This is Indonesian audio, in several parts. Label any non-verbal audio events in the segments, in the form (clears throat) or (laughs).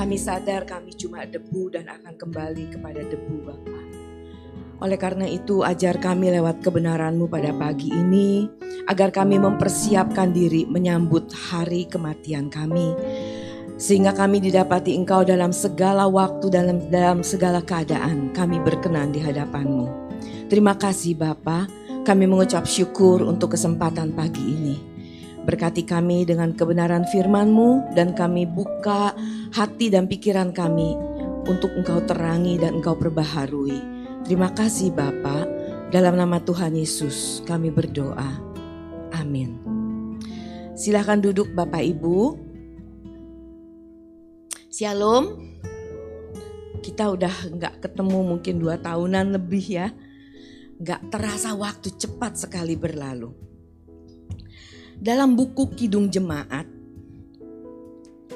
kami sadar kami cuma debu dan akan kembali kepada debu Bapa. Oleh karena itu ajar kami lewat kebenaran-Mu pada pagi ini agar kami mempersiapkan diri menyambut hari kematian kami sehingga kami didapati Engkau dalam segala waktu dalam dalam segala keadaan kami berkenan di hadapan-Mu. Terima kasih Bapa, kami mengucap syukur untuk kesempatan pagi ini. Berkati kami dengan kebenaran firman-Mu dan kami buka hati dan pikiran kami untuk Engkau terangi dan Engkau perbaharui. Terima kasih Bapa, dalam nama Tuhan Yesus kami berdoa. Amin. Silahkan duduk Bapak Ibu. Shalom. Kita udah nggak ketemu mungkin dua tahunan lebih ya. Nggak terasa waktu cepat sekali berlalu. Dalam buku Kidung Jemaat,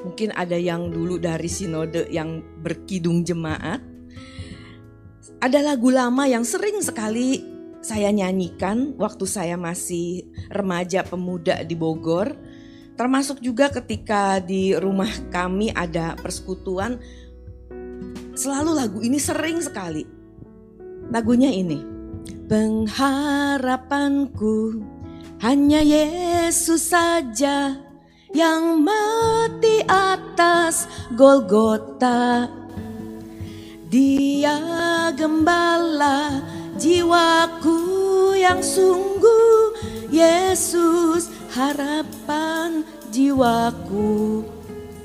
mungkin ada yang dulu dari sinode yang berkidung jemaat, ada lagu lama yang sering sekali saya nyanyikan waktu saya masih remaja pemuda di Bogor. Termasuk juga ketika di rumah kami ada persekutuan. Selalu lagu ini sering sekali. Lagunya ini. Pengharapanku hanya Yesus saja yang mati atas Golgota. Dia gembala jiwaku yang sungguh. Yesus harapan jiwaku.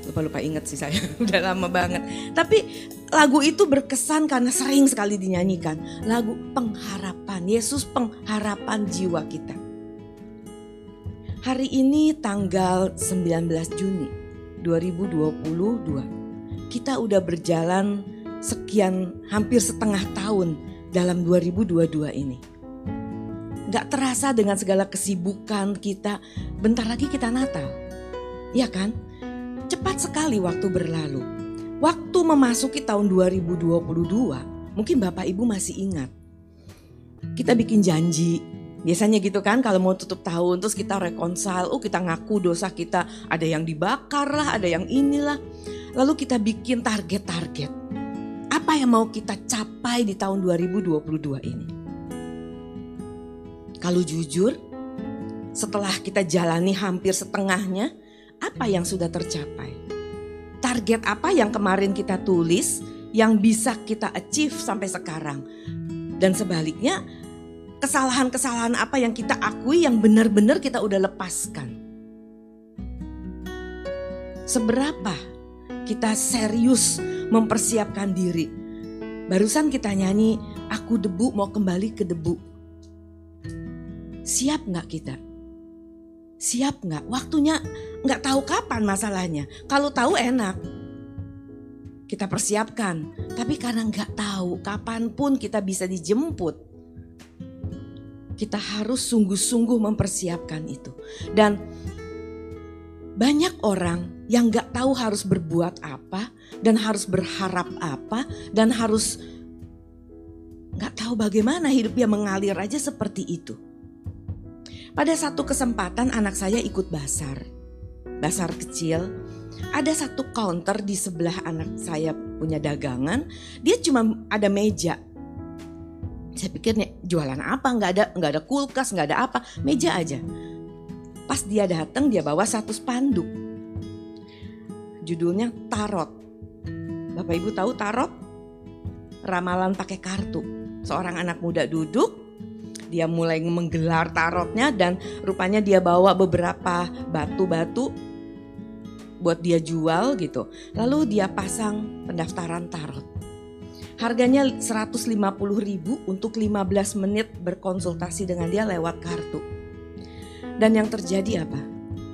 Lupa-lupa inget sih saya. (laughs) Udah lama banget. Tapi lagu itu berkesan karena sering sekali dinyanyikan. Lagu pengharapan Yesus pengharapan jiwa kita hari ini tanggal 19 Juni 2022 kita udah berjalan sekian hampir setengah tahun dalam 2022 ini. Gak terasa dengan segala kesibukan kita, bentar lagi kita Natal. Ya kan? Cepat sekali waktu berlalu. Waktu memasuki tahun 2022, mungkin Bapak Ibu masih ingat. Kita bikin janji, Biasanya gitu kan kalau mau tutup tahun terus kita rekonsal, oh kita ngaku dosa kita ada yang dibakar lah, ada yang inilah. Lalu kita bikin target-target. Apa yang mau kita capai di tahun 2022 ini? Kalau jujur, setelah kita jalani hampir setengahnya, apa yang sudah tercapai? Target apa yang kemarin kita tulis yang bisa kita achieve sampai sekarang? Dan sebaliknya, kesalahan-kesalahan apa yang kita akui yang benar-benar kita udah lepaskan? Seberapa kita serius mempersiapkan diri. Barusan kita nyanyi, aku debu mau kembali ke debu. Siap nggak kita? Siap nggak? Waktunya nggak tahu kapan masalahnya. Kalau tahu enak, kita persiapkan. Tapi karena nggak tahu kapan pun kita bisa dijemput, kita harus sungguh-sungguh mempersiapkan itu. Dan banyak orang yang nggak tahu harus berbuat apa, dan harus berharap apa dan harus nggak tahu bagaimana hidupnya mengalir aja seperti itu. Pada satu kesempatan anak saya ikut basar, basar kecil. Ada satu counter di sebelah anak saya punya dagangan, dia cuma ada meja. Saya pikir nih jualan apa? Nggak ada, nggak ada kulkas, nggak ada apa, meja aja. Pas dia datang dia bawa satu spanduk. Judulnya Tarot. Bapak Ibu tahu tarot? Ramalan pakai kartu. Seorang anak muda duduk, dia mulai menggelar tarotnya dan rupanya dia bawa beberapa batu-batu buat dia jual gitu. Lalu dia pasang pendaftaran tarot. Harganya 150 ribu untuk 15 menit berkonsultasi dengan dia lewat kartu. Dan yang terjadi apa?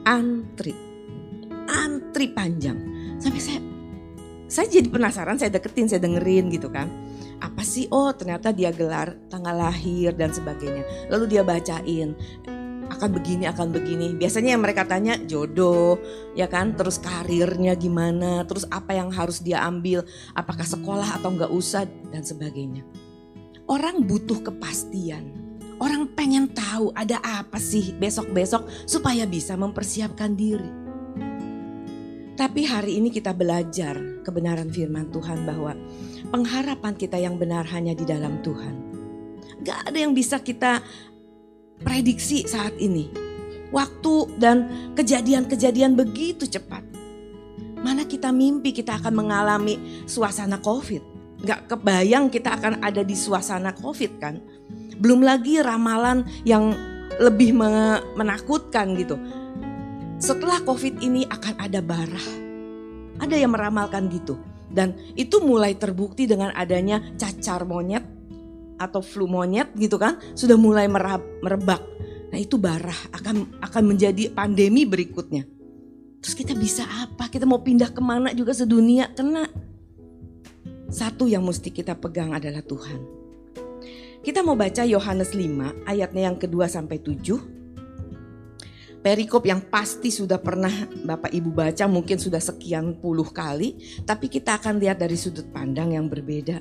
Antri. Antri panjang. Sampai saya saya jadi penasaran, saya deketin, saya dengerin gitu kan. Apa sih? Oh ternyata dia gelar tanggal lahir dan sebagainya. Lalu dia bacain akan begini akan begini. Biasanya yang mereka tanya jodoh, ya kan? Terus karirnya gimana? Terus apa yang harus dia ambil? Apakah sekolah atau enggak usah dan sebagainya. Orang butuh kepastian. Orang pengen tahu ada apa sih besok-besok supaya bisa mempersiapkan diri. Tapi hari ini kita belajar kebenaran firman Tuhan bahwa pengharapan kita yang benar hanya di dalam Tuhan. Gak ada yang bisa kita prediksi saat ini. Waktu dan kejadian-kejadian begitu cepat. Mana kita mimpi kita akan mengalami suasana COVID. Gak kebayang kita akan ada di suasana COVID kan. Belum lagi ramalan yang lebih menakutkan gitu. Setelah COVID ini akan ada barah. Ada yang meramalkan gitu. Dan itu mulai terbukti dengan adanya cacar monyet atau flu monyet gitu kan. Sudah mulai merebak. Nah itu barah akan akan menjadi pandemi berikutnya. Terus kita bisa apa? Kita mau pindah ke mana juga sedunia kena. Satu yang mesti kita pegang adalah Tuhan. Kita mau baca Yohanes 5 ayatnya yang kedua sampai 7. Perikop yang pasti sudah pernah Bapak Ibu baca mungkin sudah sekian puluh kali. Tapi kita akan lihat dari sudut pandang yang berbeda.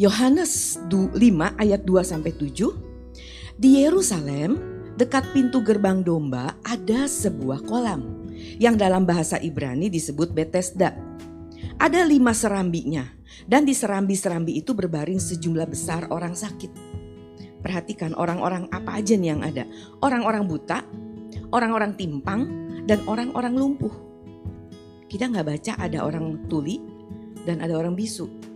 Yohanes 5 ayat 2 sampai 7. Di Yerusalem dekat pintu gerbang domba ada sebuah kolam yang dalam bahasa Ibrani disebut Bethesda. Ada lima serambinya dan di serambi-serambi itu berbaring sejumlah besar orang sakit. Perhatikan orang-orang apa aja nih yang ada. Orang-orang buta, orang-orang timpang, dan orang-orang lumpuh. Kita nggak baca ada orang tuli dan ada orang bisu.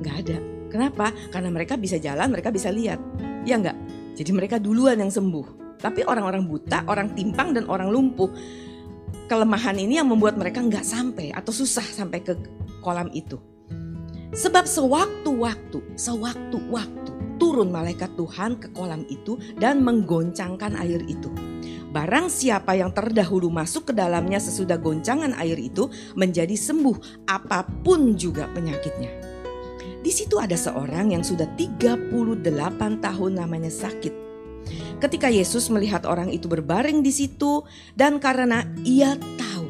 Nggak ada. Kenapa? Karena mereka bisa jalan, mereka bisa lihat. Ya nggak? Jadi mereka duluan yang sembuh. Tapi orang-orang buta, orang timpang, dan orang lumpuh. Kelemahan ini yang membuat mereka nggak sampai atau susah sampai ke kolam itu. Sebab sewaktu-waktu, sewaktu-waktu turun malaikat Tuhan ke kolam itu dan menggoncangkan air itu. Barang siapa yang terdahulu masuk ke dalamnya sesudah goncangan air itu menjadi sembuh apa pun juga penyakitnya. Di situ ada seorang yang sudah 38 tahun namanya sakit. Ketika Yesus melihat orang itu berbaring di situ dan karena ia tahu,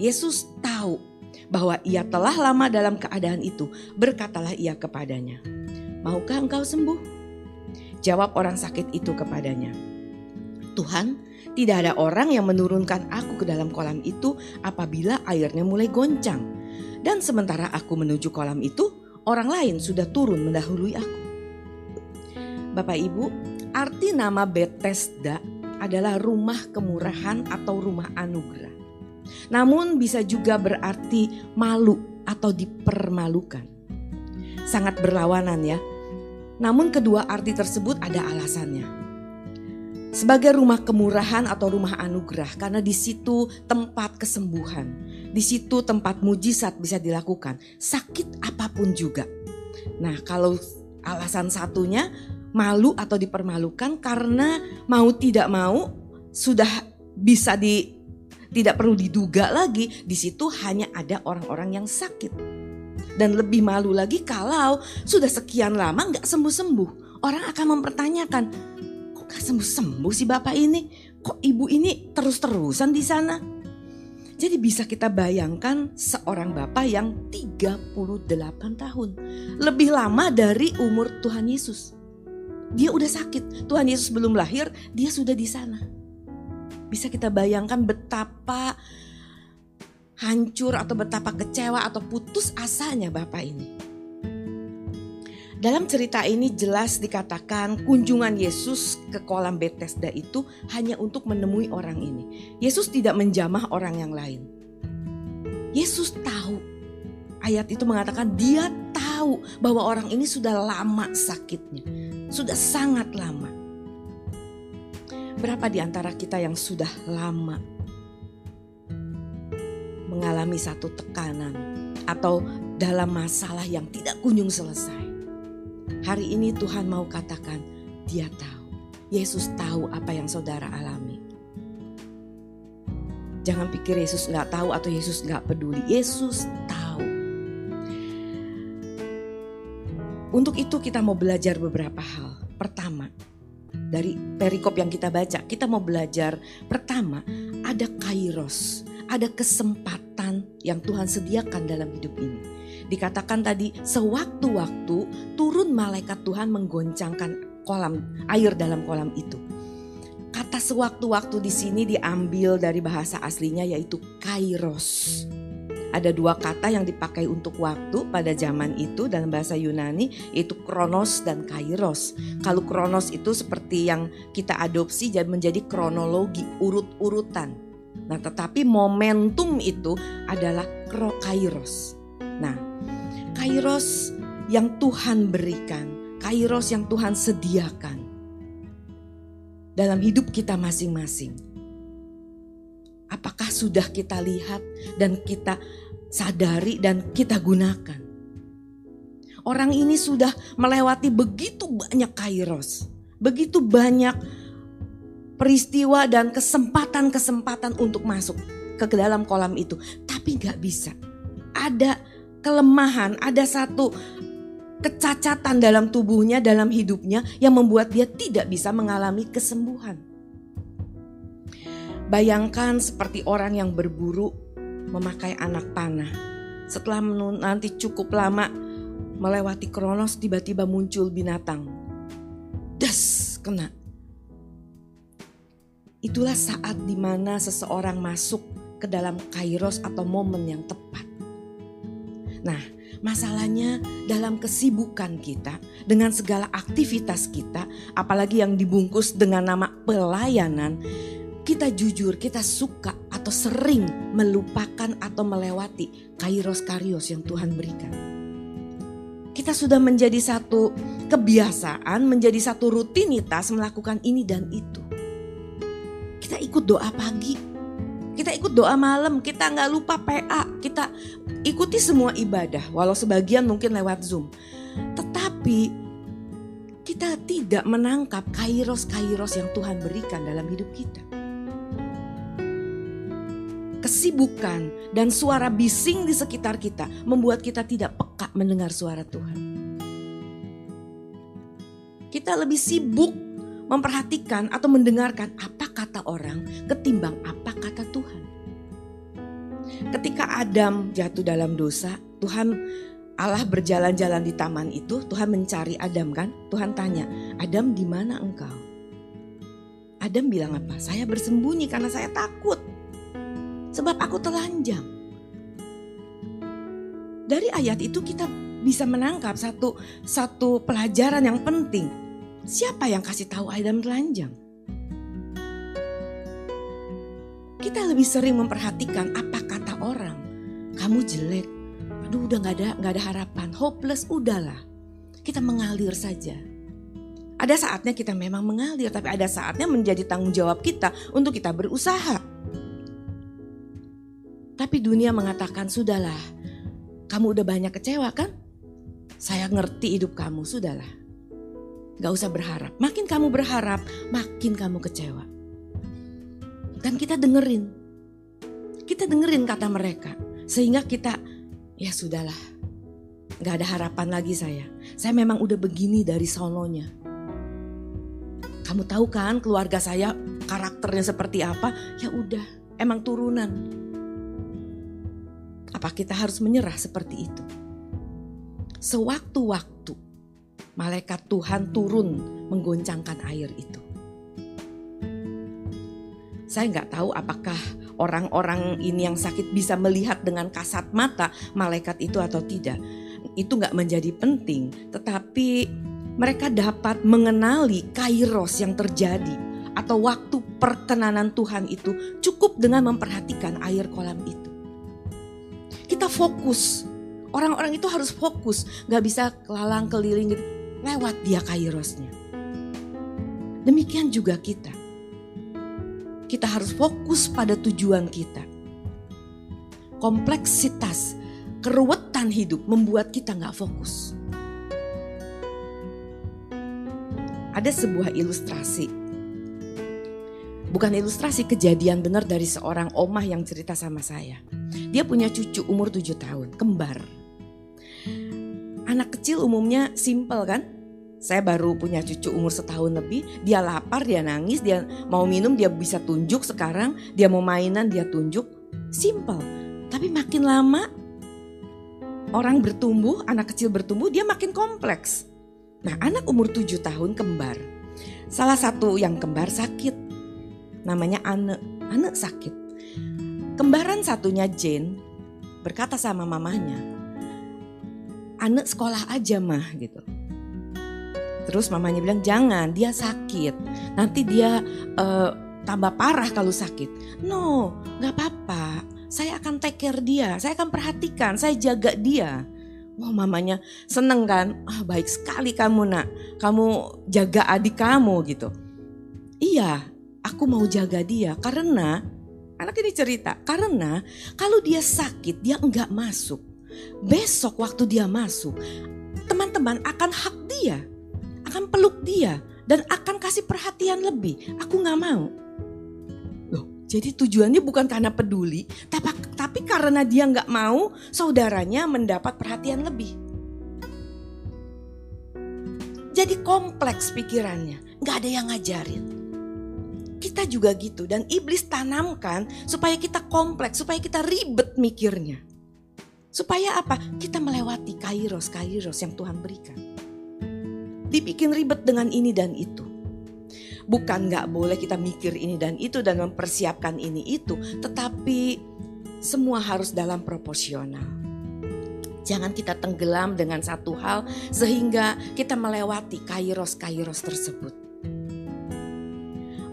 Yesus tahu bahwa ia telah lama dalam keadaan itu, berkatalah ia kepadanya, "Maukah engkau sembuh?" Jawab orang sakit itu kepadanya, "Tuhan, tidak ada orang yang menurunkan aku ke dalam kolam itu apabila airnya mulai goncang. Dan sementara aku menuju kolam itu, orang lain sudah turun mendahului aku." Bapak Ibu, arti nama Bethesda adalah rumah kemurahan atau rumah anugerah. Namun bisa juga berarti malu atau dipermalukan. Sangat berlawanan ya. Namun kedua arti tersebut ada alasannya sebagai rumah kemurahan atau rumah anugerah karena di situ tempat kesembuhan, di situ tempat mujizat bisa dilakukan, sakit apa pun juga. Nah, kalau alasan satunya malu atau dipermalukan karena mau tidak mau sudah bisa di tidak perlu diduga lagi, di situ hanya ada orang-orang yang sakit. Dan lebih malu lagi kalau sudah sekian lama nggak sembuh-sembuh. Orang akan mempertanyakan, kok gak sembuh-sembuh si bapak ini? Kok ibu ini terus-terusan di sana? Jadi bisa kita bayangkan seorang bapak yang 38 tahun. Lebih lama dari umur Tuhan Yesus. Dia udah sakit. Tuhan Yesus belum lahir, dia sudah di sana. Bisa kita bayangkan betapa hancur atau betapa kecewa atau putus asanya Bapak ini. Dalam cerita ini jelas dikatakan kunjungan Yesus ke kolam Bethesda itu hanya untuk menemui orang ini. Yesus tidak menjamah orang yang lain. Yesus tahu. Ayat itu mengatakan dia tahu bahwa orang ini sudah lama sakitnya. Sudah sangat lama. Berapa di antara kita yang sudah lama mengalami satu tekanan atau dalam masalah yang tidak kunjung selesai? Hari ini Tuhan mau katakan, Dia tahu. Yesus tahu apa yang saudara alami. Jangan pikir Yesus nggak tahu atau Yesus nggak peduli. Yesus tahu. Untuk itu kita mau belajar beberapa hal. Pertama, dari perikop yang kita baca, kita mau belajar pertama ada kairos, ada kesempatan yang Tuhan sediakan dalam hidup ini. Dikatakan tadi sewaktu-waktu turun malaikat Tuhan menggoncangkan kolam air dalam kolam itu. Kata sewaktu-waktu di sini diambil dari bahasa aslinya yaitu kairos. ada dua kata yang dipakai untuk waktu pada zaman itu dalam bahasa Yunani yaitu kronos dan kairos. Kalau kronos itu seperti yang kita adopsi jadi menjadi kronologi, urut-urutan. Nah, tetapi momentum itu adalah kairos. Nah, kairos yang Tuhan berikan, kairos yang Tuhan sediakan dalam hidup kita masing-masing. Apakah sudah kita lihat dan kita sadari dan kita gunakan? Orang ini sudah melewati begitu banyak kairos, begitu banyak peristiwa dan kesempatan-kesempatan untuk masuk ke dalam kolam itu, tapi nggak bisa. Ada kelemahan, ada satu kecacatan dalam tubuhnya, dalam hidupnya yang membuat dia tidak bisa mengalami kesembuhan. Bayangkan seperti orang yang berburu memakai anak panah. Setelah nanti cukup lama melewati kronos tiba-tiba muncul binatang. Das, kena. Itulah saat di mana seseorang masuk ke dalam kairos atau momen yang tepat. Nah, masalahnya dalam kesibukan kita, dengan segala aktivitas kita, apalagi yang dibungkus dengan nama pelayanan, kita jujur, kita suka atau sering melupakan atau melewati kairos-karios yang Tuhan berikan. Kita sudah menjadi satu kebiasaan, menjadi satu rutinitas melakukan ini dan itu. Kita ikut doa pagi, kita ikut doa malam, kita nggak lupa PA, kita ikuti semua ibadah, walau sebagian mungkin lewat Zoom. Tetapi kita tidak menangkap kairos-kairos yang Tuhan berikan dalam hidup kita. Kesibukan dan suara bising di sekitar kita membuat kita tidak peka mendengar suara Tuhan. Kita lebih sibuk memperhatikan atau mendengarkan apa kata orang ketimbang apa kata Tuhan. Ketika Adam jatuh dalam dosa, Tuhan Allah berjalan-jalan di taman itu, Tuhan mencari Adam kan? Tuhan tanya, "Adam, di mana engkau?" Adam bilang apa? "Saya bersembunyi karena saya takut. Sebab aku telanjang." Dari ayat itu kita bisa menangkap satu satu pelajaran yang penting Siapa yang kasih tahu Adam telanjang? Kita lebih sering memperhatikan apa kata orang. Kamu jelek. Aduh udah gak ada, gak ada harapan. Hopeless udahlah. Kita mengalir saja. Ada saatnya kita memang mengalir. Tapi ada saatnya menjadi tanggung jawab kita untuk kita berusaha. Tapi dunia mengatakan sudahlah. Kamu udah banyak kecewa kan? Saya ngerti hidup kamu, sudahlah Gak usah berharap. Makin kamu berharap, makin kamu kecewa. Dan kita dengerin. Kita dengerin kata mereka. Sehingga kita, ya sudahlah. Gak ada harapan lagi saya. Saya memang udah begini dari sononya. Kamu tahu kan keluarga saya karakternya seperti apa? Ya udah, emang turunan. Apa kita harus menyerah seperti itu? Sewaktu-waktu malaikat Tuhan turun menggoncangkan air itu. Saya nggak tahu apakah orang-orang ini yang sakit bisa melihat dengan kasat mata malaikat itu atau tidak. Itu nggak menjadi penting, tetapi mereka dapat mengenali kairos yang terjadi atau waktu perkenanan Tuhan itu cukup dengan memperhatikan air kolam itu. Kita fokus, orang-orang itu harus fokus, nggak bisa kelalang keliling gitu lewat dia kairosnya. Demikian juga kita. Kita harus fokus pada tujuan kita. Kompleksitas, keruwetan hidup membuat kita nggak fokus. Ada sebuah ilustrasi. Bukan ilustrasi kejadian benar dari seorang omah yang cerita sama saya. Dia punya cucu umur 7 tahun, kembar. Anak kecil umumnya simple kan? Saya baru punya cucu umur setahun lebih, dia lapar, dia nangis, dia mau minum, dia bisa tunjuk sekarang, dia mau mainan, dia tunjuk. Simple. Tapi makin lama orang bertumbuh, anak kecil bertumbuh, dia makin kompleks. Nah anak umur tujuh tahun kembar. Salah satu yang kembar sakit. Namanya Ane. Ane sakit. Kembaran satunya Jane. berkata sama mamanya, anak sekolah aja mah gitu. Terus mamanya bilang jangan, dia sakit. Nanti dia uh, tambah parah kalau sakit. No, nggak apa-apa. Saya akan take care dia, saya akan perhatikan, saya jaga dia. Wah mamanya seneng kan, ah baik sekali kamu nak, kamu jaga adik kamu gitu. Iya, aku mau jaga dia karena anak ini cerita karena kalau dia sakit dia enggak masuk. Besok waktu dia masuk, teman-teman akan hak dia akan peluk dia dan akan kasih perhatian lebih. Aku nggak mau. Loh, jadi tujuannya bukan karena peduli, tapi, tapi karena dia nggak mau saudaranya mendapat perhatian lebih. Jadi kompleks pikirannya, nggak ada yang ngajarin. Kita juga gitu dan iblis tanamkan supaya kita kompleks, supaya kita ribet mikirnya. Supaya apa? Kita melewati kairos-kairos yang Tuhan berikan dibikin ribet dengan ini dan itu. Bukan nggak boleh kita mikir ini dan itu dan mempersiapkan ini itu, tetapi semua harus dalam proporsional. Jangan kita tenggelam dengan satu hal sehingga kita melewati kairos-kairos tersebut.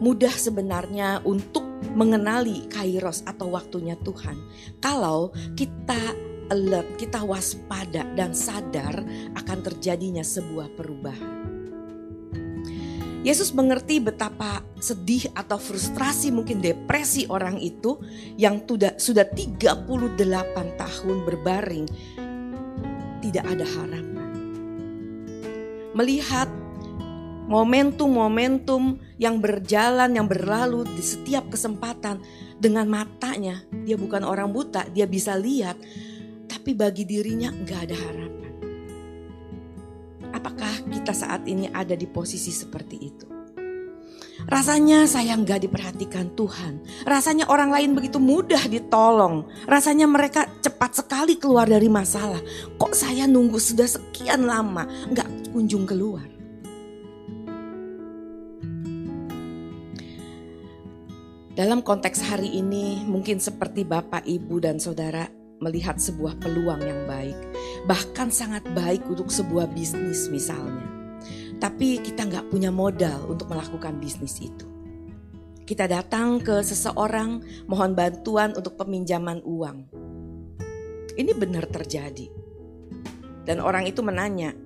Mudah sebenarnya untuk mengenali kairos atau waktunya Tuhan. Kalau kita alert, kita waspada dan sadar akan terjadinya sebuah perubahan. Yesus mengerti betapa sedih atau frustrasi mungkin depresi orang itu yang sudah sudah 38 tahun berbaring tidak ada harapan. Melihat momentum-momentum yang berjalan yang berlalu di setiap kesempatan dengan matanya, dia bukan orang buta, dia bisa lihat tapi bagi dirinya nggak ada harapan. Apakah kita saat ini ada di posisi seperti itu? Rasanya saya nggak diperhatikan Tuhan. Rasanya orang lain begitu mudah ditolong. Rasanya mereka cepat sekali keluar dari masalah. Kok saya nunggu sudah sekian lama nggak kunjung keluar? Dalam konteks hari ini mungkin seperti Bapak, Ibu, dan Saudara melihat sebuah peluang yang baik, bahkan sangat baik untuk sebuah bisnis misalnya. Tapi kita nggak punya modal untuk melakukan bisnis itu. Kita datang ke seseorang mohon bantuan untuk peminjaman uang. Ini benar terjadi. Dan orang itu menanya,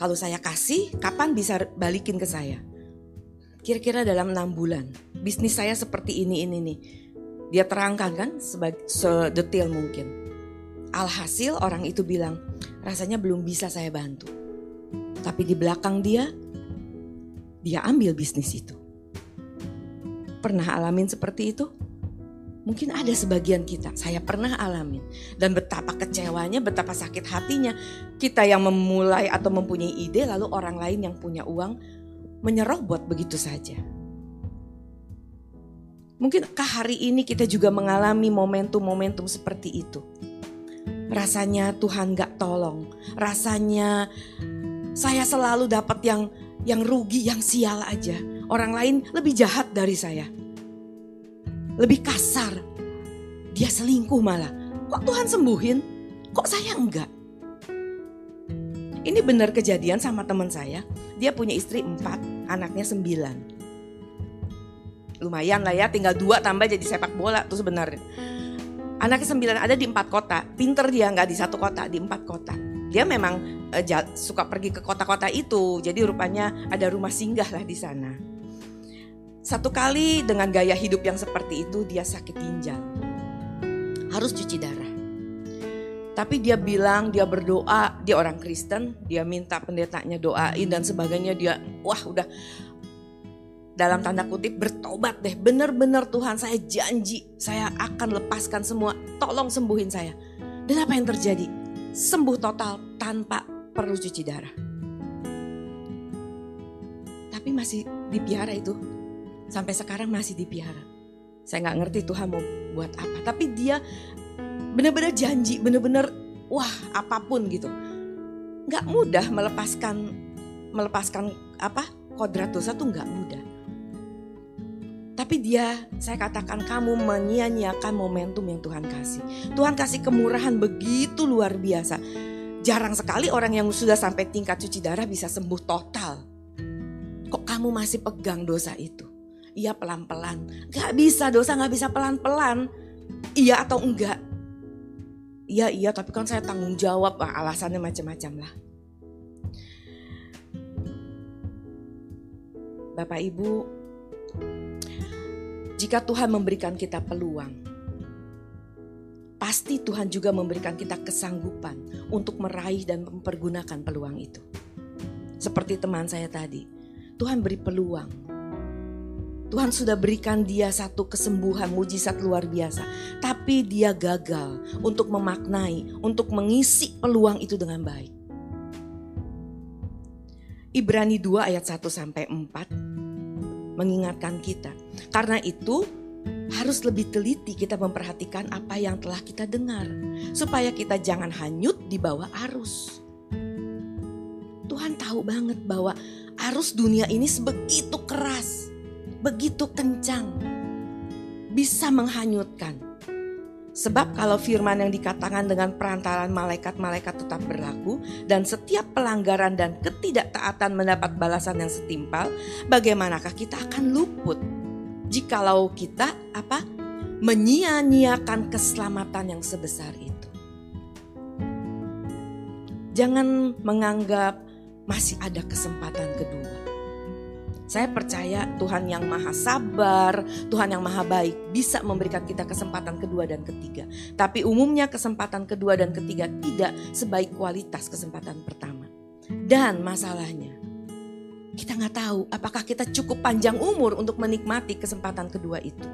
kalau saya kasih, kapan bisa balikin ke saya? Kira-kira dalam enam bulan. Bisnis saya seperti ini, ini, nih. Dia terangkan kan sedetail mungkin. Alhasil orang itu bilang, rasanya belum bisa saya bantu. Tapi di belakang dia, dia ambil bisnis itu. Pernah alamin seperti itu? Mungkin ada sebagian kita, saya pernah alamin. Dan betapa kecewanya, betapa sakit hatinya. Kita yang memulai atau mempunyai ide, lalu orang lain yang punya uang menyerobot begitu saja. Mungkinkah hari ini kita juga mengalami momentum-momentum seperti itu? Rasanya Tuhan gak tolong, rasanya saya selalu dapat yang yang rugi, yang sial aja. Orang lain lebih jahat dari saya. Lebih kasar. Dia selingkuh malah. Kok Tuhan sembuhin? Kok saya enggak? Ini benar kejadian sama teman saya. Dia punya istri empat, anaknya sembilan. Lumayan lah ya, tinggal dua tambah jadi sepak bola tuh sebenarnya. Anaknya sembilan ada di empat kota. Pinter dia nggak di satu kota, di empat kota. Dia memang uh, suka pergi ke kota-kota itu. Jadi rupanya ada rumah singgah lah di sana. Satu kali dengan gaya hidup yang seperti itu dia sakit ginjal. Harus cuci darah. Tapi dia bilang dia berdoa, dia orang Kristen, dia minta pendetanya doain dan sebagainya. Dia wah udah dalam tanda kutip bertobat deh. Bener-bener Tuhan saya janji saya akan lepaskan semua. Tolong sembuhin saya. Dan apa yang terjadi? Sembuh total tanpa perlu cuci darah. Tapi masih dipiara itu. Sampai sekarang masih dipiara. Saya nggak ngerti Tuhan mau buat apa. Tapi dia bener-bener janji, bener-bener wah apa pun gitu. Nggak mudah melepaskan melepaskan apa kodrat dosa tuh nggak mudah. Tapi dia, saya katakan kamu menyia-nyiakan momentum yang Tuhan kasih. Tuhan kasih kemurahan begitu luar biasa. Jarang sekali orang yang sudah sampai tingkat cuci darah bisa sembuh total. Kok kamu masih pegang dosa itu? Iya pelan-pelan. Gak bisa dosa gak bisa pelan-pelan. Iya atau enggak? Iya iya tapi kan saya tanggung jawab. Wah, alasannya macam-macam lah. Bapak Ibu, jika Tuhan memberikan kita peluang, pasti Tuhan juga memberikan kita kesanggupan untuk meraih dan mempergunakan peluang itu. Seperti teman saya tadi, Tuhan beri peluang. Tuhan sudah berikan dia satu kesembuhan mujizat luar biasa, tapi dia gagal untuk memaknai, untuk mengisi peluang itu dengan baik. Ibrani 2 ayat 1 sampai 4 mengingatkan kita. Karena itu harus lebih teliti kita memperhatikan apa yang telah kita dengar supaya kita jangan hanyut di bawah arus. Tuhan tahu banget bahwa arus dunia ini sebegitu keras, begitu kencang, bisa menghanyutkan. Sebab kalau firman yang dikatakan dengan perantaran malaikat-malaikat tetap berlaku dan setiap pelanggaran dan ketidaktaatan mendapat balasan yang setimpal, bagaimanakah kita akan luput jikalau kita apa? menyia-nyiakan keselamatan yang sebesar itu. Jangan menganggap masih ada kesempatan kedua. Saya percaya Tuhan yang maha sabar, Tuhan yang maha baik bisa memberikan kita kesempatan kedua dan ketiga. Tapi umumnya kesempatan kedua dan ketiga tidak sebaik kualitas kesempatan pertama. Dan masalahnya, kita nggak tahu apakah kita cukup panjang umur untuk menikmati kesempatan kedua itu.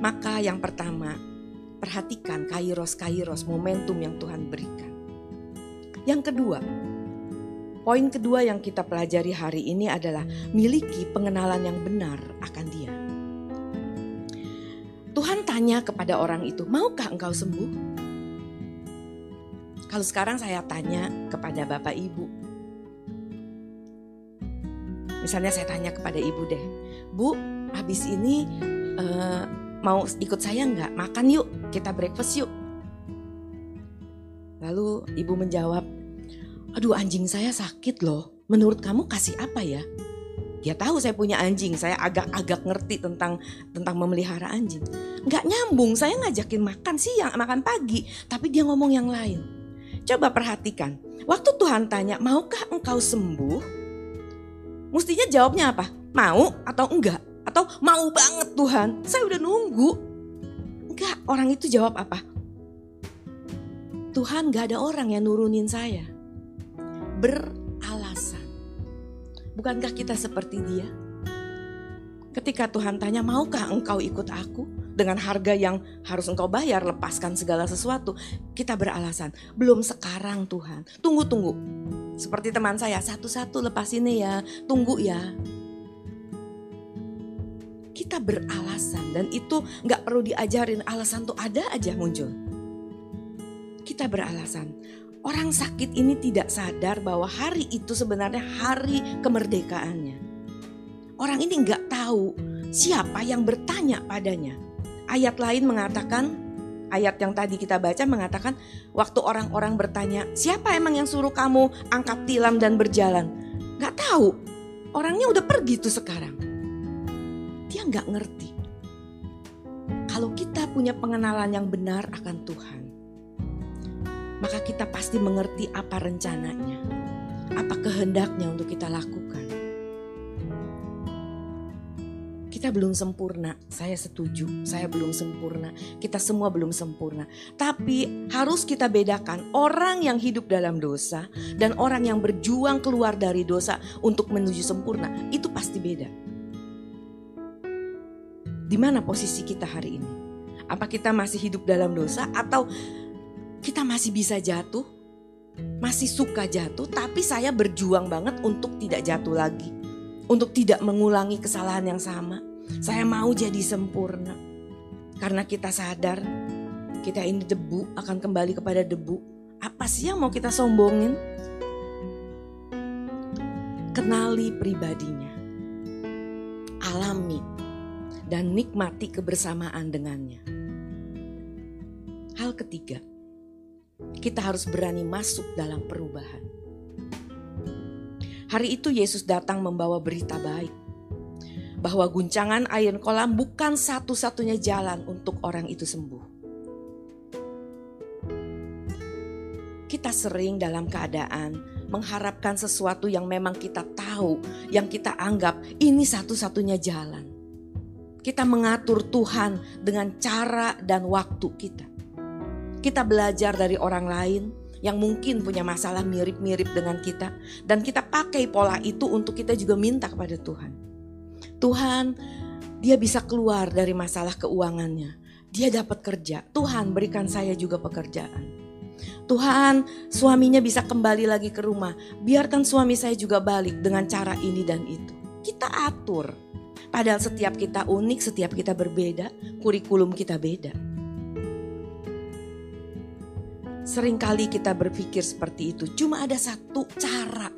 Maka yang pertama, perhatikan kairos-kairos momentum yang Tuhan berikan. Yang kedua, Poin kedua yang kita pelajari hari ini adalah miliki pengenalan yang benar akan Dia. Tuhan tanya kepada orang itu, "Maukah engkau sembuh?" Kalau sekarang saya tanya kepada Bapak Ibu, misalnya saya tanya kepada Ibu deh, "Bu, habis ini uh, mau ikut saya nggak? Makan yuk, kita breakfast yuk." Lalu Ibu menjawab, aduh anjing saya sakit loh. Menurut kamu kasih apa ya? Dia tahu saya punya anjing, saya agak-agak ngerti tentang tentang memelihara anjing. Nggak nyambung, saya ngajakin makan siang, makan pagi, tapi dia ngomong yang lain. Coba perhatikan, waktu Tuhan tanya, maukah engkau sembuh? Mestinya jawabnya apa? Mau atau enggak? Atau mau banget Tuhan, saya udah nunggu. Enggak, orang itu jawab apa? Tuhan gak ada orang yang nurunin saya beralasan. Bukankah kita seperti dia? Ketika Tuhan tanya, maukah engkau ikut aku? Dengan harga yang harus engkau bayar, lepaskan segala sesuatu. Kita beralasan, belum sekarang Tuhan. Tunggu, tunggu. Seperti teman saya, satu-satu lepas ini ya, tunggu ya. Kita beralasan dan itu nggak perlu diajarin, alasan tuh ada aja muncul. Kita beralasan, Orang sakit ini tidak sadar bahwa hari itu sebenarnya hari kemerdekaannya. Orang ini nggak tahu siapa yang bertanya padanya. Ayat lain mengatakan, ayat yang tadi kita baca mengatakan, waktu orang-orang bertanya, siapa emang yang suruh kamu angkat tilam dan berjalan? Nggak tahu, orangnya udah pergi tuh sekarang. Dia nggak ngerti. Kalau kita punya pengenalan yang benar akan Tuhan, maka kita pasti mengerti apa rencananya, apa kehendaknya untuk kita lakukan. Kita belum sempurna, saya setuju, saya belum sempurna, kita semua belum sempurna. Tapi harus kita bedakan orang yang hidup dalam dosa dan orang yang berjuang keluar dari dosa untuk menuju sempurna, itu pasti beda. Di mana posisi kita hari ini? Apa kita masih hidup dalam dosa atau kita masih bisa jatuh, masih suka jatuh, tapi saya berjuang banget untuk tidak jatuh lagi, untuk tidak mengulangi kesalahan yang sama. Saya mau jadi sempurna karena kita sadar kita ini debu akan kembali kepada debu. Apa sih yang mau kita sombongin? Kenali pribadinya, alami, dan nikmati kebersamaan dengannya. Hal ketiga, kita harus berani masuk dalam perubahan. Hari itu Yesus datang membawa berita baik bahwa guncangan air kolam bukan satu-satunya jalan untuk orang itu sembuh. Kita sering dalam keadaan mengharapkan sesuatu yang memang kita tahu, yang kita anggap ini satu-satunya jalan. Kita mengatur Tuhan dengan cara dan waktu kita. Kita belajar dari orang lain yang mungkin punya masalah mirip-mirip dengan kita, dan kita pakai pola itu untuk kita juga minta kepada Tuhan. Tuhan, dia bisa keluar dari masalah keuangannya. Dia dapat kerja. Tuhan, berikan saya juga pekerjaan. Tuhan, suaminya bisa kembali lagi ke rumah. Biarkan suami saya juga balik dengan cara ini dan itu. Kita atur. Padahal setiap kita unik, setiap kita berbeda, kurikulum kita beda. Seringkali kita berpikir seperti itu, cuma ada satu cara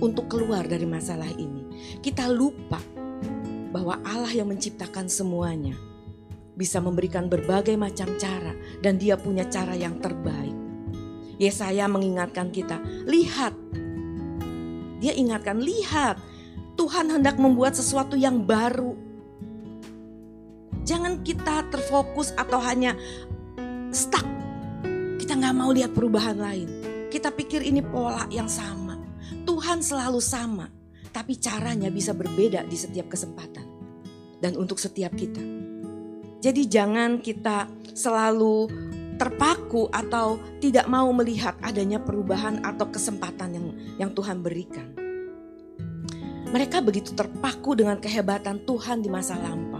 untuk keluar dari masalah ini. Kita lupa bahwa Allah yang menciptakan semuanya bisa memberikan berbagai macam cara dan dia punya cara yang terbaik. Yesaya mengingatkan kita, lihat. Dia ingatkan, lihat. Tuhan hendak membuat sesuatu yang baru. Jangan kita terfokus atau hanya stuck kita nggak mau lihat perubahan lain. Kita pikir ini pola yang sama. Tuhan selalu sama, tapi caranya bisa berbeda di setiap kesempatan dan untuk setiap kita. Jadi jangan kita selalu terpaku atau tidak mau melihat adanya perubahan atau kesempatan yang yang Tuhan berikan. Mereka begitu terpaku dengan kehebatan Tuhan di masa lampau.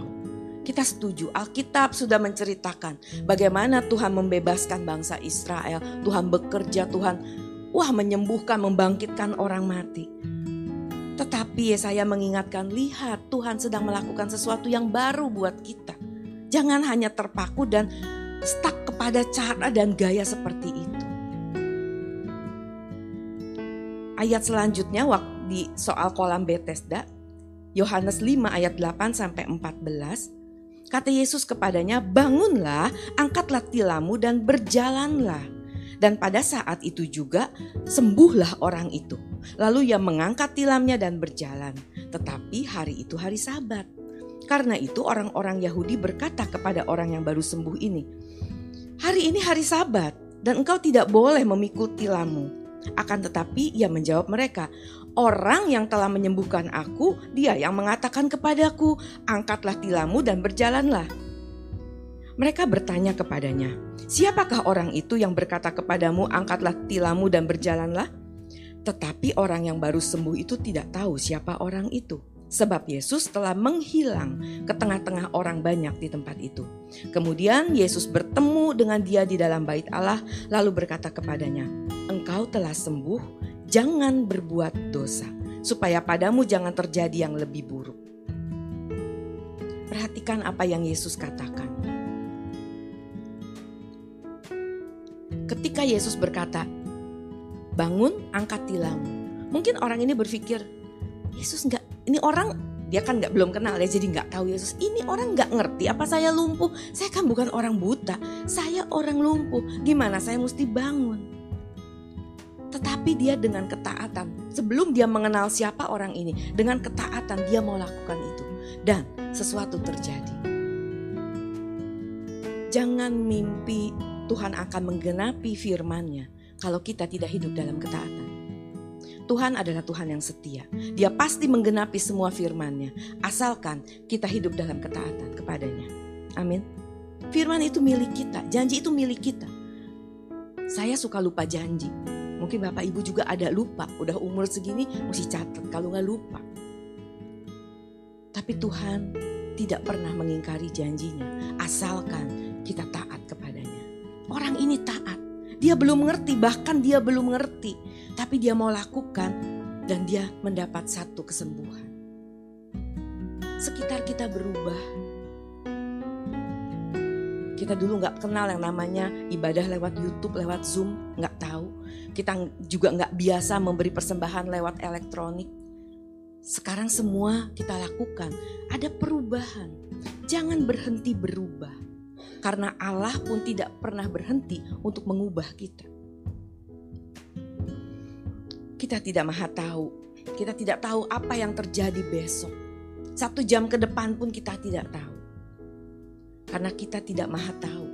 Kita setuju, Alkitab sudah menceritakan bagaimana Tuhan membebaskan bangsa Israel. Tuhan bekerja, Tuhan wah menyembuhkan, membangkitkan orang mati. Tetapi saya mengingatkan, lihat Tuhan sedang melakukan sesuatu yang baru buat kita. Jangan hanya terpaku dan stuck kepada cara dan gaya seperti itu. Ayat selanjutnya waktu di soal kolam Bethesda, Yohanes 5 ayat 8 sampai 14 Kata Yesus kepadanya, "Bangunlah, angkatlah tilammu dan berjalanlah." Dan pada saat itu juga sembuhlah orang itu. Lalu ia mengangkat tilamnya dan berjalan. Tetapi hari itu hari Sabat. Karena itu orang-orang Yahudi berkata kepada orang yang baru sembuh ini, "Hari ini hari Sabat dan engkau tidak boleh memikul tilammu." Akan tetapi ia menjawab mereka, Orang yang telah menyembuhkan aku, dia yang mengatakan kepadaku, angkatlah tilammu dan berjalanlah. Mereka bertanya kepadanya, siapakah orang itu yang berkata kepadamu, angkatlah tilammu dan berjalanlah? Tetapi orang yang baru sembuh itu tidak tahu siapa orang itu. Sebab Yesus telah menghilang ke tengah-tengah orang banyak di tempat itu. Kemudian Yesus bertemu dengan dia di dalam bait Allah, lalu berkata kepadanya, "Engkau telah sembuh, jangan berbuat dosa, supaya padamu jangan terjadi yang lebih buruk. Perhatikan apa yang Yesus katakan. Ketika Yesus berkata, "Bangun, angkat tilammu." Mungkin orang ini berpikir, Yesus nggak, ini orang dia kan nggak belum kenal ya jadi nggak tahu Yesus ini orang nggak ngerti apa saya lumpuh saya kan bukan orang buta saya orang lumpuh gimana saya mesti bangun tetapi dia dengan ketaatan, sebelum dia mengenal siapa orang ini, dengan ketaatan dia mau lakukan itu. Dan sesuatu terjadi. Jangan mimpi Tuhan akan menggenapi firman-Nya kalau kita tidak hidup dalam ketaatan. Tuhan adalah Tuhan yang setia. Dia pasti menggenapi semua firman-Nya. Asalkan kita hidup dalam ketaatan kepadanya. Amin. Firman itu milik kita, janji itu milik kita. Saya suka lupa janji. Mungkin Bapak Ibu juga ada lupa, udah umur segini mesti catat kalau nggak lupa. Tapi Tuhan tidak pernah mengingkari janjinya, asalkan kita taat kepadanya. Orang ini taat, dia belum mengerti, bahkan dia belum mengerti, tapi dia mau lakukan dan dia mendapat satu kesembuhan. Sekitar kita berubah, kita dulu nggak kenal yang namanya ibadah lewat YouTube, lewat Zoom, nggak tahu. Kita juga nggak biasa memberi persembahan lewat elektronik. sekarang semua kita lakukan, ada perubahan. Jangan berhenti berubah. Karena Allah pun tidak pernah berhenti untuk mengubah kita. Kita tidak maha tahu. Kita tidak tahu apa yang terjadi besok. Satu jam ke depan pun kita tidak tahu. Karena kita tidak maha tahu.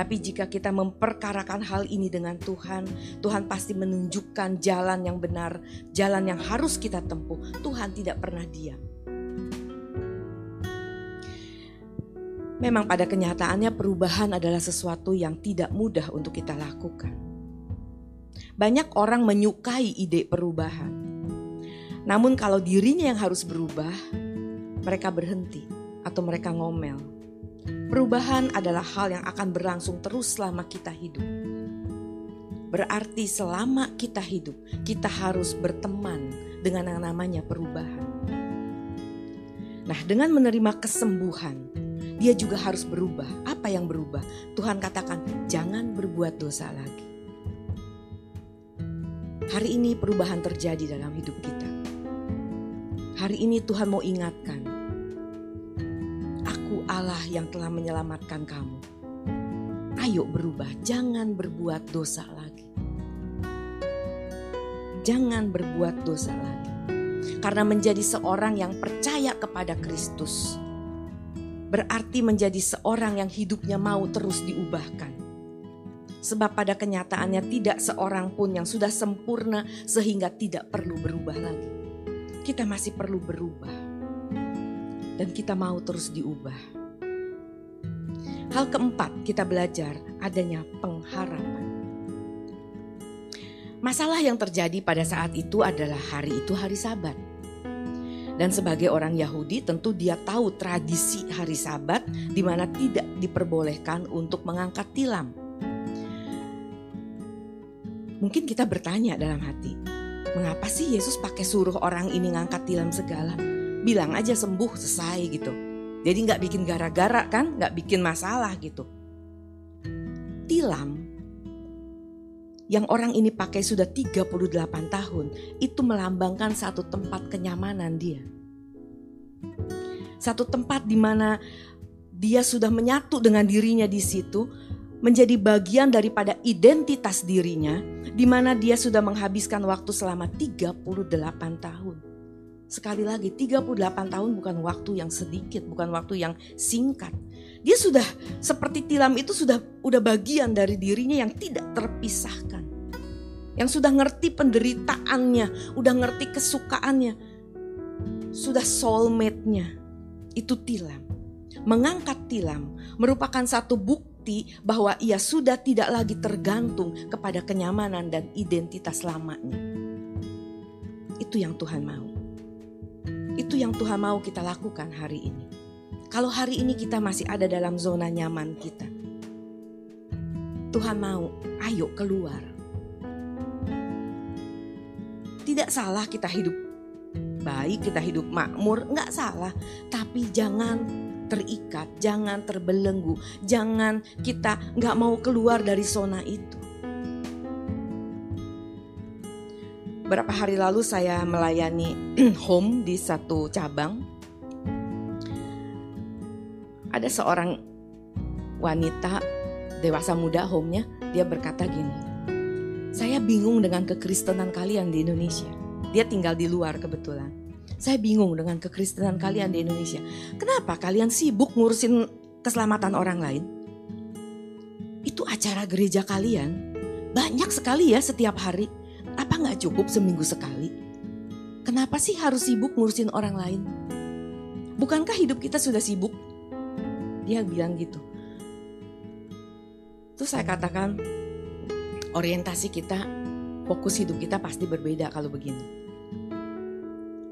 Tapi jika kita memperkarakan hal ini dengan Tuhan, Tuhan pasti menunjukkan jalan yang benar, jalan yang harus kita tempuh. Tuhan tidak pernah diam. Memang pada kenyataannya perubahan adalah sesuatu yang tidak mudah untuk kita lakukan. Banyak orang menyukai ide perubahan. Namun kalau dirinya yang harus berubah, mereka berhenti atau mereka ngomel Perubahan adalah hal yang akan berlangsung terus selama kita hidup. Berarti selama kita hidup, kita harus berteman dengan yang namanya perubahan. Nah, dengan menerima kesembuhan, dia juga harus berubah. Apa yang berubah? Tuhan katakan, "Jangan berbuat dosa lagi." Hari ini perubahan terjadi dalam hidup kita. Hari ini Tuhan mau ingatkan, Allah yang telah menyelamatkan kamu. Ayo berubah, jangan berbuat dosa lagi. Jangan berbuat dosa lagi. Karena menjadi seorang yang percaya kepada Kristus berarti menjadi seorang yang hidupnya mau terus diubahkan. Sebab pada kenyataannya tidak seorang pun yang sudah sempurna sehingga tidak perlu berubah lagi. Kita masih perlu berubah. Dan kita mau terus diubah. Hal keempat, kita belajar adanya pengharapan. Masalah yang terjadi pada saat itu adalah hari itu hari Sabat. Dan sebagai orang Yahudi tentu dia tahu tradisi hari Sabat di mana tidak diperbolehkan untuk mengangkat tilam. Mungkin kita bertanya dalam hati, mengapa sih Yesus pakai suruh orang ini ngangkat tilam segala? Bilang aja sembuh selesai gitu. Jadi nggak bikin gara-gara kan, nggak bikin masalah gitu. Tilam yang orang ini pakai sudah 38 tahun itu melambangkan satu tempat kenyamanan dia. Satu tempat di mana dia sudah menyatu dengan dirinya di situ, menjadi bagian daripada identitas dirinya, di mana dia sudah menghabiskan waktu selama 38 tahun. Sekali lagi 38 tahun bukan waktu yang sedikit, bukan waktu yang singkat. Dia sudah seperti tilam itu sudah udah bagian dari dirinya yang tidak terpisahkan. Yang sudah ngerti penderitaannya, udah ngerti kesukaannya. Sudah soulmate-nya. Itu tilam. Mengangkat tilam merupakan satu bukti bahwa ia sudah tidak lagi tergantung kepada kenyamanan dan identitas lamanya. Itu yang Tuhan mau. Itu yang Tuhan mau kita lakukan hari ini. Kalau hari ini kita masih ada dalam zona nyaman kita, Tuhan mau, ayo keluar. Tidak salah kita hidup baik, kita hidup makmur, nggak salah. Tapi jangan terikat, jangan terbelenggu, jangan kita nggak mau keluar dari zona itu. Beberapa hari lalu saya melayani (clears throat) home di satu cabang. Ada seorang wanita dewasa muda home-nya, dia berkata gini, saya bingung dengan kekristenan kalian di Indonesia. Dia tinggal di luar kebetulan. Saya bingung dengan kekristenan kalian di Indonesia. Kenapa kalian sibuk ngurusin keselamatan orang lain? Itu acara gereja kalian. Banyak sekali ya setiap hari apa nggak cukup seminggu sekali? Kenapa sih harus sibuk ngurusin orang lain? Bukankah hidup kita sudah sibuk? Dia bilang gitu. Terus saya katakan, orientasi kita, fokus hidup kita pasti berbeda kalau begini.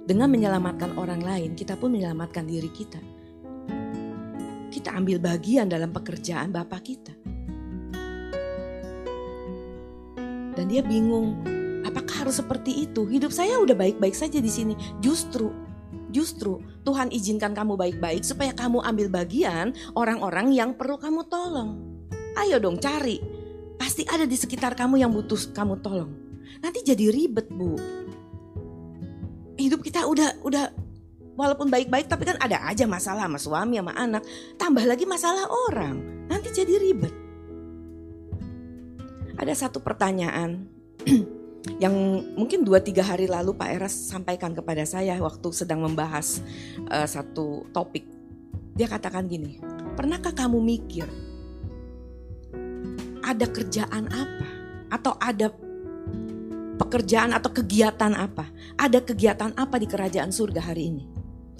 Dengan menyelamatkan orang lain, kita pun menyelamatkan diri kita. Kita ambil bagian dalam pekerjaan Bapak kita. Dan dia bingung, Harus seperti itu? Hidup saya udah baik-baik saja di sini. Justru Justru Tuhan izinkan kamu baik-baik supaya kamu ambil bagian orang-orang yang perlu kamu tolong. Ayo dong cari. Pasti ada di sekitar kamu yang butuh kamu tolong. Nanti jadi ribet, Bu. hidup kita udah udah walaupun baik-baik tapi kan ada aja masalah sama suami sama anak. Tambah lagi masalah orang. Nanti jadi ribet. Ada satu pertanyaan (clears throat) yang mungkin dua tiga hari lalu Pak Eras sampaikan kepada saya waktu sedang membahas uh, satu topik. Dia katakan gini, pernahkah kamu mikir ada kerjaan apa atau ada pekerjaan atau kegiatan apa? Ada kegiatan apa di kerajaan surga hari ini?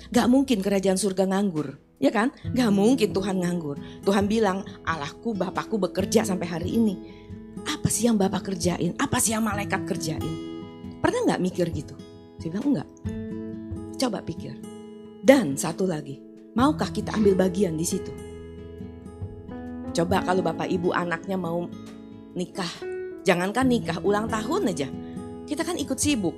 Gak mungkin kerajaan surga nganggur, ya kan? Gak mungkin Tuhan nganggur. Tuhan bilang, Allahku, Bapakku bekerja sampai hari ini. Apa sih yang Bapak kerjain? Apa sih yang malaikat kerjain? Pernah gak mikir gitu? Saya bilang enggak. Coba pikir. Dan satu lagi, maukah kita ambil bagian di situ? Coba kalau Bapak Ibu anaknya mau nikah, jangankan nikah, ulang tahun aja. Kita kan ikut sibuk.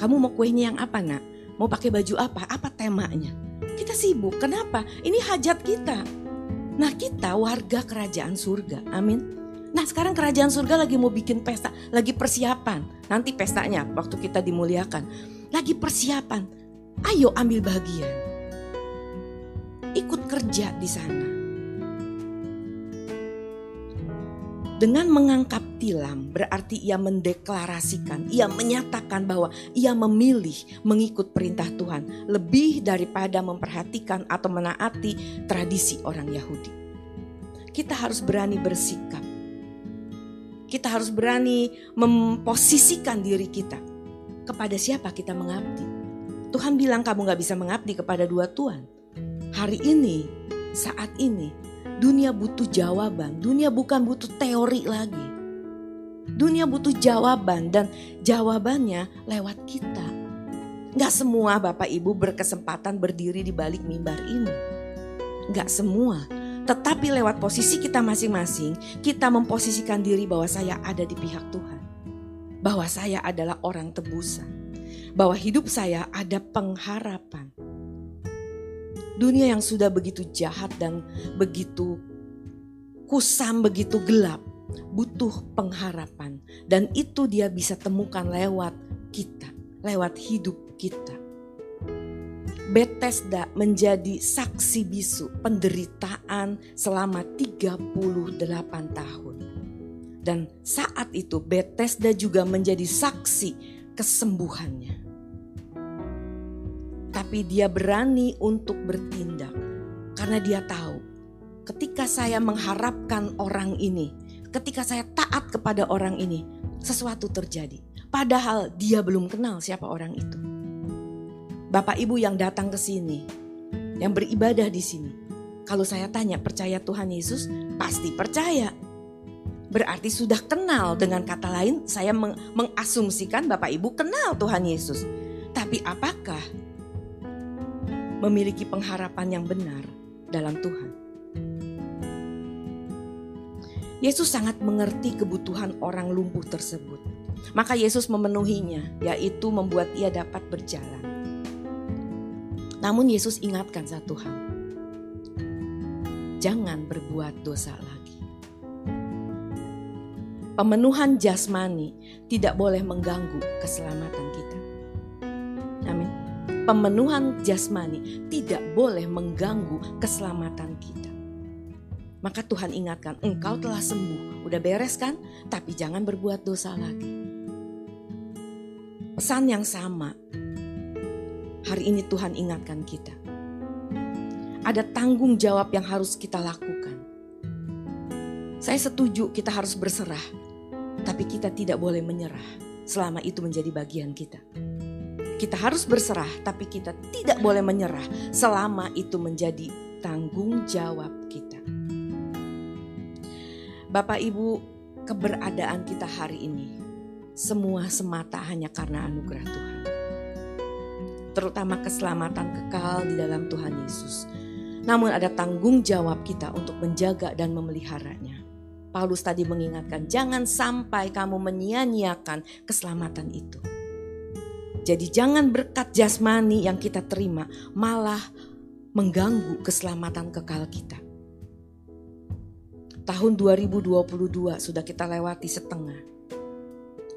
Kamu mau kuenya yang apa nak? Mau pakai baju apa? Apa temanya? Kita sibuk. Kenapa? Ini hajat kita. Nah kita warga kerajaan surga. Amin. Nah sekarang kerajaan surga lagi mau bikin pesta. Lagi persiapan. Nanti pestanya waktu kita dimuliakan. Lagi persiapan. Ayo ambil bagian. Ikut kerja di sana. Dengan mengangkat tilam berarti ia mendeklarasikan, ia menyatakan bahwa ia memilih mengikut perintah Tuhan lebih daripada memperhatikan atau menaati tradisi orang Yahudi. Kita harus berani bersikap. Kita harus berani memposisikan diri kita kepada siapa kita mengabdi. Tuhan bilang kamu gak bisa mengabdi kepada dua Tuhan. Hari ini, saat ini, Dunia butuh jawaban, dunia bukan butuh teori lagi. Dunia butuh jawaban dan jawabannya lewat kita. Gak semua Bapak Ibu berkesempatan berdiri di balik mimbar ini. Gak semua. Tetapi lewat posisi kita masing-masing, kita memposisikan diri bahwa saya ada di pihak Tuhan. Bahwa saya adalah orang tebusan. Bahwa hidup saya ada pengharapan Dunia yang sudah begitu jahat dan begitu kusam, begitu gelap, butuh pengharapan. Dan itu dia bisa temukan lewat kita, lewat hidup kita. Bethesda menjadi saksi bisu penderitaan selama 38 tahun. Dan saat itu Bethesda juga menjadi saksi kesembuhannya tapi dia berani untuk bertindak karena dia tahu ketika saya mengharapkan orang ini, ketika saya taat kepada orang ini, sesuatu terjadi. Padahal dia belum kenal siapa orang itu. Bapak Ibu yang datang ke sini, yang beribadah di sini, kalau saya tanya percaya Tuhan Yesus, pasti percaya. Berarti sudah kenal dengan kata lain, saya meng mengasumsikan Bapak Ibu kenal Tuhan Yesus. Tapi apakah memiliki pengharapan yang benar dalam Tuhan. Yesus sangat mengerti kebutuhan orang lumpuh tersebut. Maka Yesus memenuhinya, yaitu membuat ia dapat berjalan. Namun Yesus ingatkan satu hal. Jangan berbuat dosa lagi. Pemenuhan jasmani tidak boleh mengganggu keselamatan kita pemenuhan jasmani tidak boleh mengganggu keselamatan kita. Maka Tuhan ingatkan, engkau telah sembuh, udah beres kan? Tapi jangan berbuat dosa lagi. Pesan yang sama, hari ini Tuhan ingatkan kita. Ada tanggung jawab yang harus kita lakukan. Saya setuju kita harus berserah, tapi kita tidak boleh menyerah selama itu menjadi bagian kita. Kita harus berserah, tapi kita tidak boleh menyerah selama itu menjadi tanggung jawab kita. Bapak Ibu, keberadaan kita hari ini semua semata hanya karena anugerah Tuhan. Terutama keselamatan kekal di dalam Tuhan Yesus. Namun ada tanggung jawab kita untuk menjaga dan memeliharanya. Paulus tadi mengingatkan, jangan sampai kamu menyia-nyiakan keselamatan itu. Jadi jangan berkat jasmani yang kita terima malah mengganggu keselamatan kekal kita. Tahun 2022 sudah kita lewati setengah.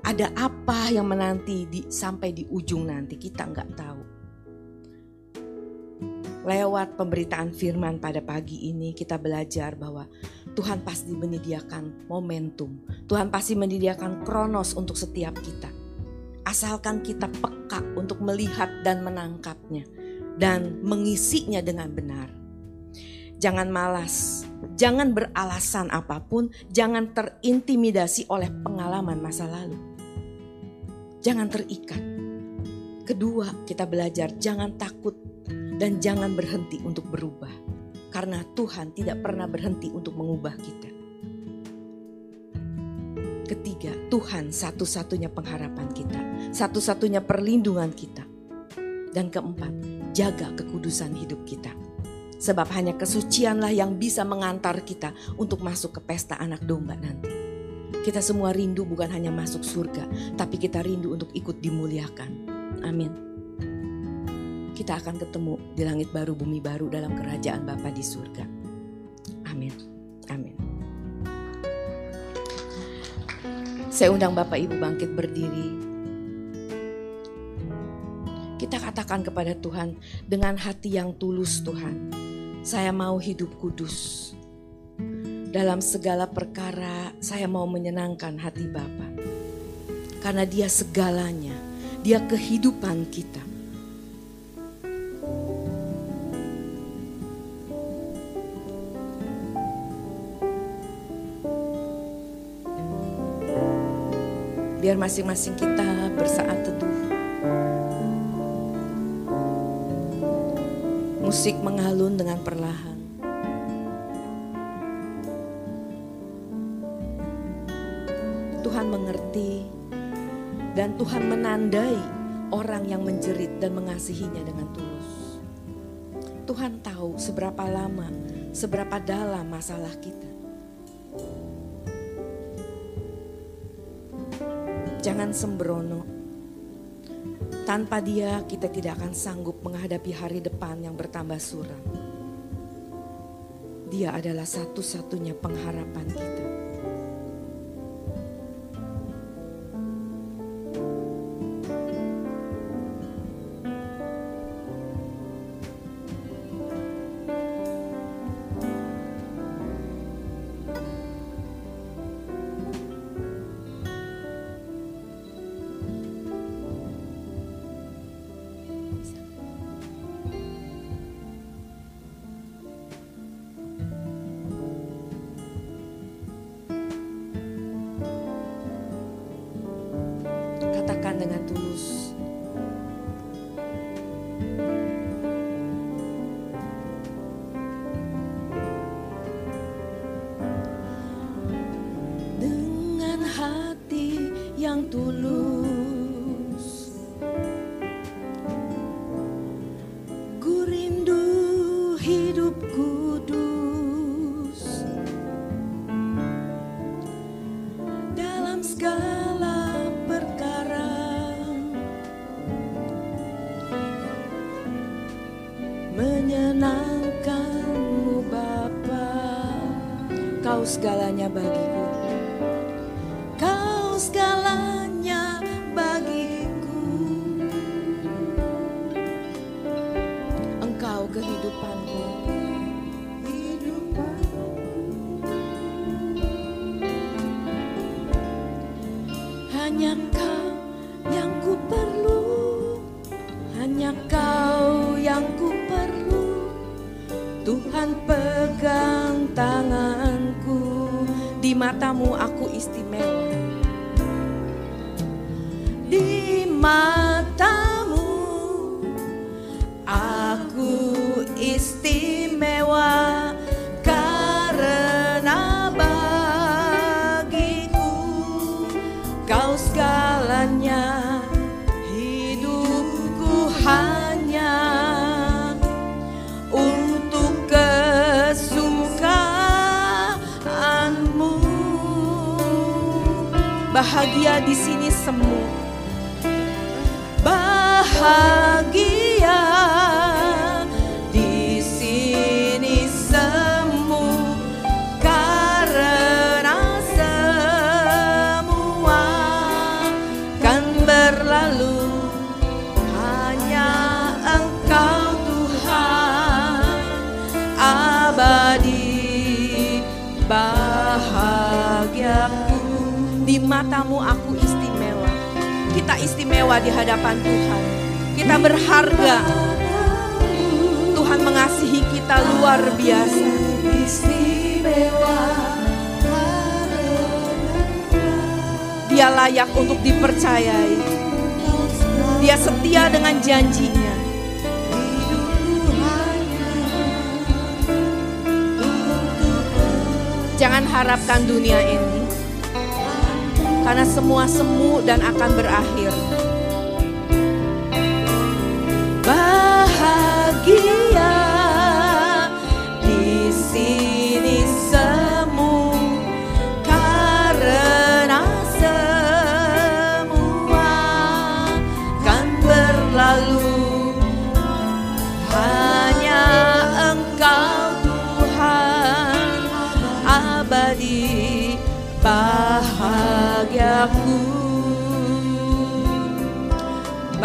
ada apa yang menanti di, sampai di ujung nanti kita nggak tahu. Lewat pemberitaan firman pada pagi ini kita belajar bahwa Tuhan pasti menyediakan momentum. Tuhan pasti menyediakan kronos untuk setiap kita. Asalkan kita peka untuk melihat dan menangkapnya dan mengisinya dengan benar. Jangan malas, jangan beralasan apa pun, jangan terintimidasi oleh pengalaman masa lalu. Jangan terikat. Kedua, kita belajar jangan takut dan jangan berhenti untuk berubah. Karena Tuhan tidak pernah berhenti untuk mengubah kita. Ketiga, Tuhan satu-satunya pengharapan kita, satu-satunya perlindungan kita. Dan keempat, jaga kekudusan hidup kita. Sebab hanya kesucianlah yang bisa mengantar kita untuk masuk ke pesta anak domba nanti. Kita semua rindu bukan hanya masuk surga, tapi kita rindu untuk ikut dimuliakan. Amin kita akan ketemu di langit baru bumi baru dalam kerajaan Bapa di surga. Amin. Amin. Saya undang Bapak Ibu bangkit berdiri. Kita katakan kepada Tuhan dengan hati yang tulus Tuhan. Saya mau hidup kudus. Dalam segala perkara saya mau menyenangkan hati Bapa. Karena dia segalanya, dia kehidupan kita. Biar masing-masing kita bersaat teduh. Musik mengalun dengan perlahan. Tuhan mengerti dan Tuhan menandai orang yang menjerit dan mengasihinya dengan tulus. Tuhan tahu seberapa lama, seberapa dalam masalah kita. Jangan sembrono. Tanpa dia kita tidak akan sanggup menghadapi hari depan yang bertambah suram. Dia adalah satu-satunya pengharapan kita. Penátulos segalanya bagiku. Segalanya hidupku hanya bahagia di sini semu. Bahagia istimewa di hadapan Tuhan. Kita berharga Tuhan mengasihi kita luar biasa. Istimewa. Dia layak untuk dipercayai. Dia setia dengan janjinya. Jangan harapkan dunia ini. Karena semua semu dan akan berakhir.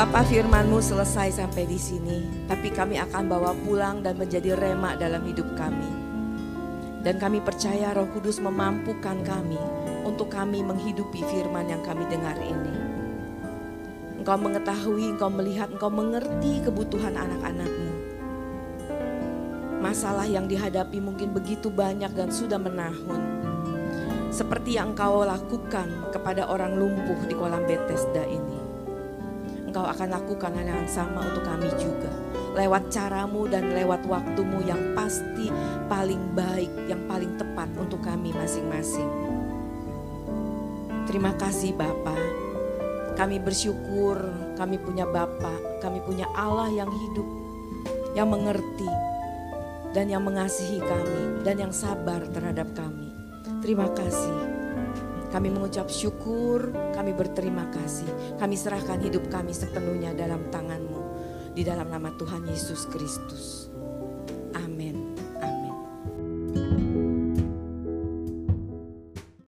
Bapak firmanmu selesai sampai di sini Tapi kami akan bawa pulang dan menjadi rema dalam hidup kami Dan kami percaya roh kudus memampukan kami Untuk kami menghidupi firman yang kami dengar ini Engkau mengetahui, engkau melihat, engkau mengerti kebutuhan anak-anakmu Masalah yang dihadapi mungkin begitu banyak dan sudah menahun. Seperti yang engkau lakukan kepada orang lumpuh di kolam Bethesda ini. Engkau akan lakukan hal yang sama untuk kami juga. Lewat caramu dan lewat waktumu yang pasti paling baik, yang paling tepat untuk kami masing-masing. Terima kasih Bapa. Kami bersyukur kami punya Bapa, kami punya Allah yang hidup, yang mengerti, dan yang mengasihi kami dan yang sabar terhadap kami. Terima kasih. Kami mengucap syukur, kami berterima kasih. Kami serahkan hidup kami sepenuhnya dalam tanganmu. Di dalam nama Tuhan Yesus Kristus. Amin.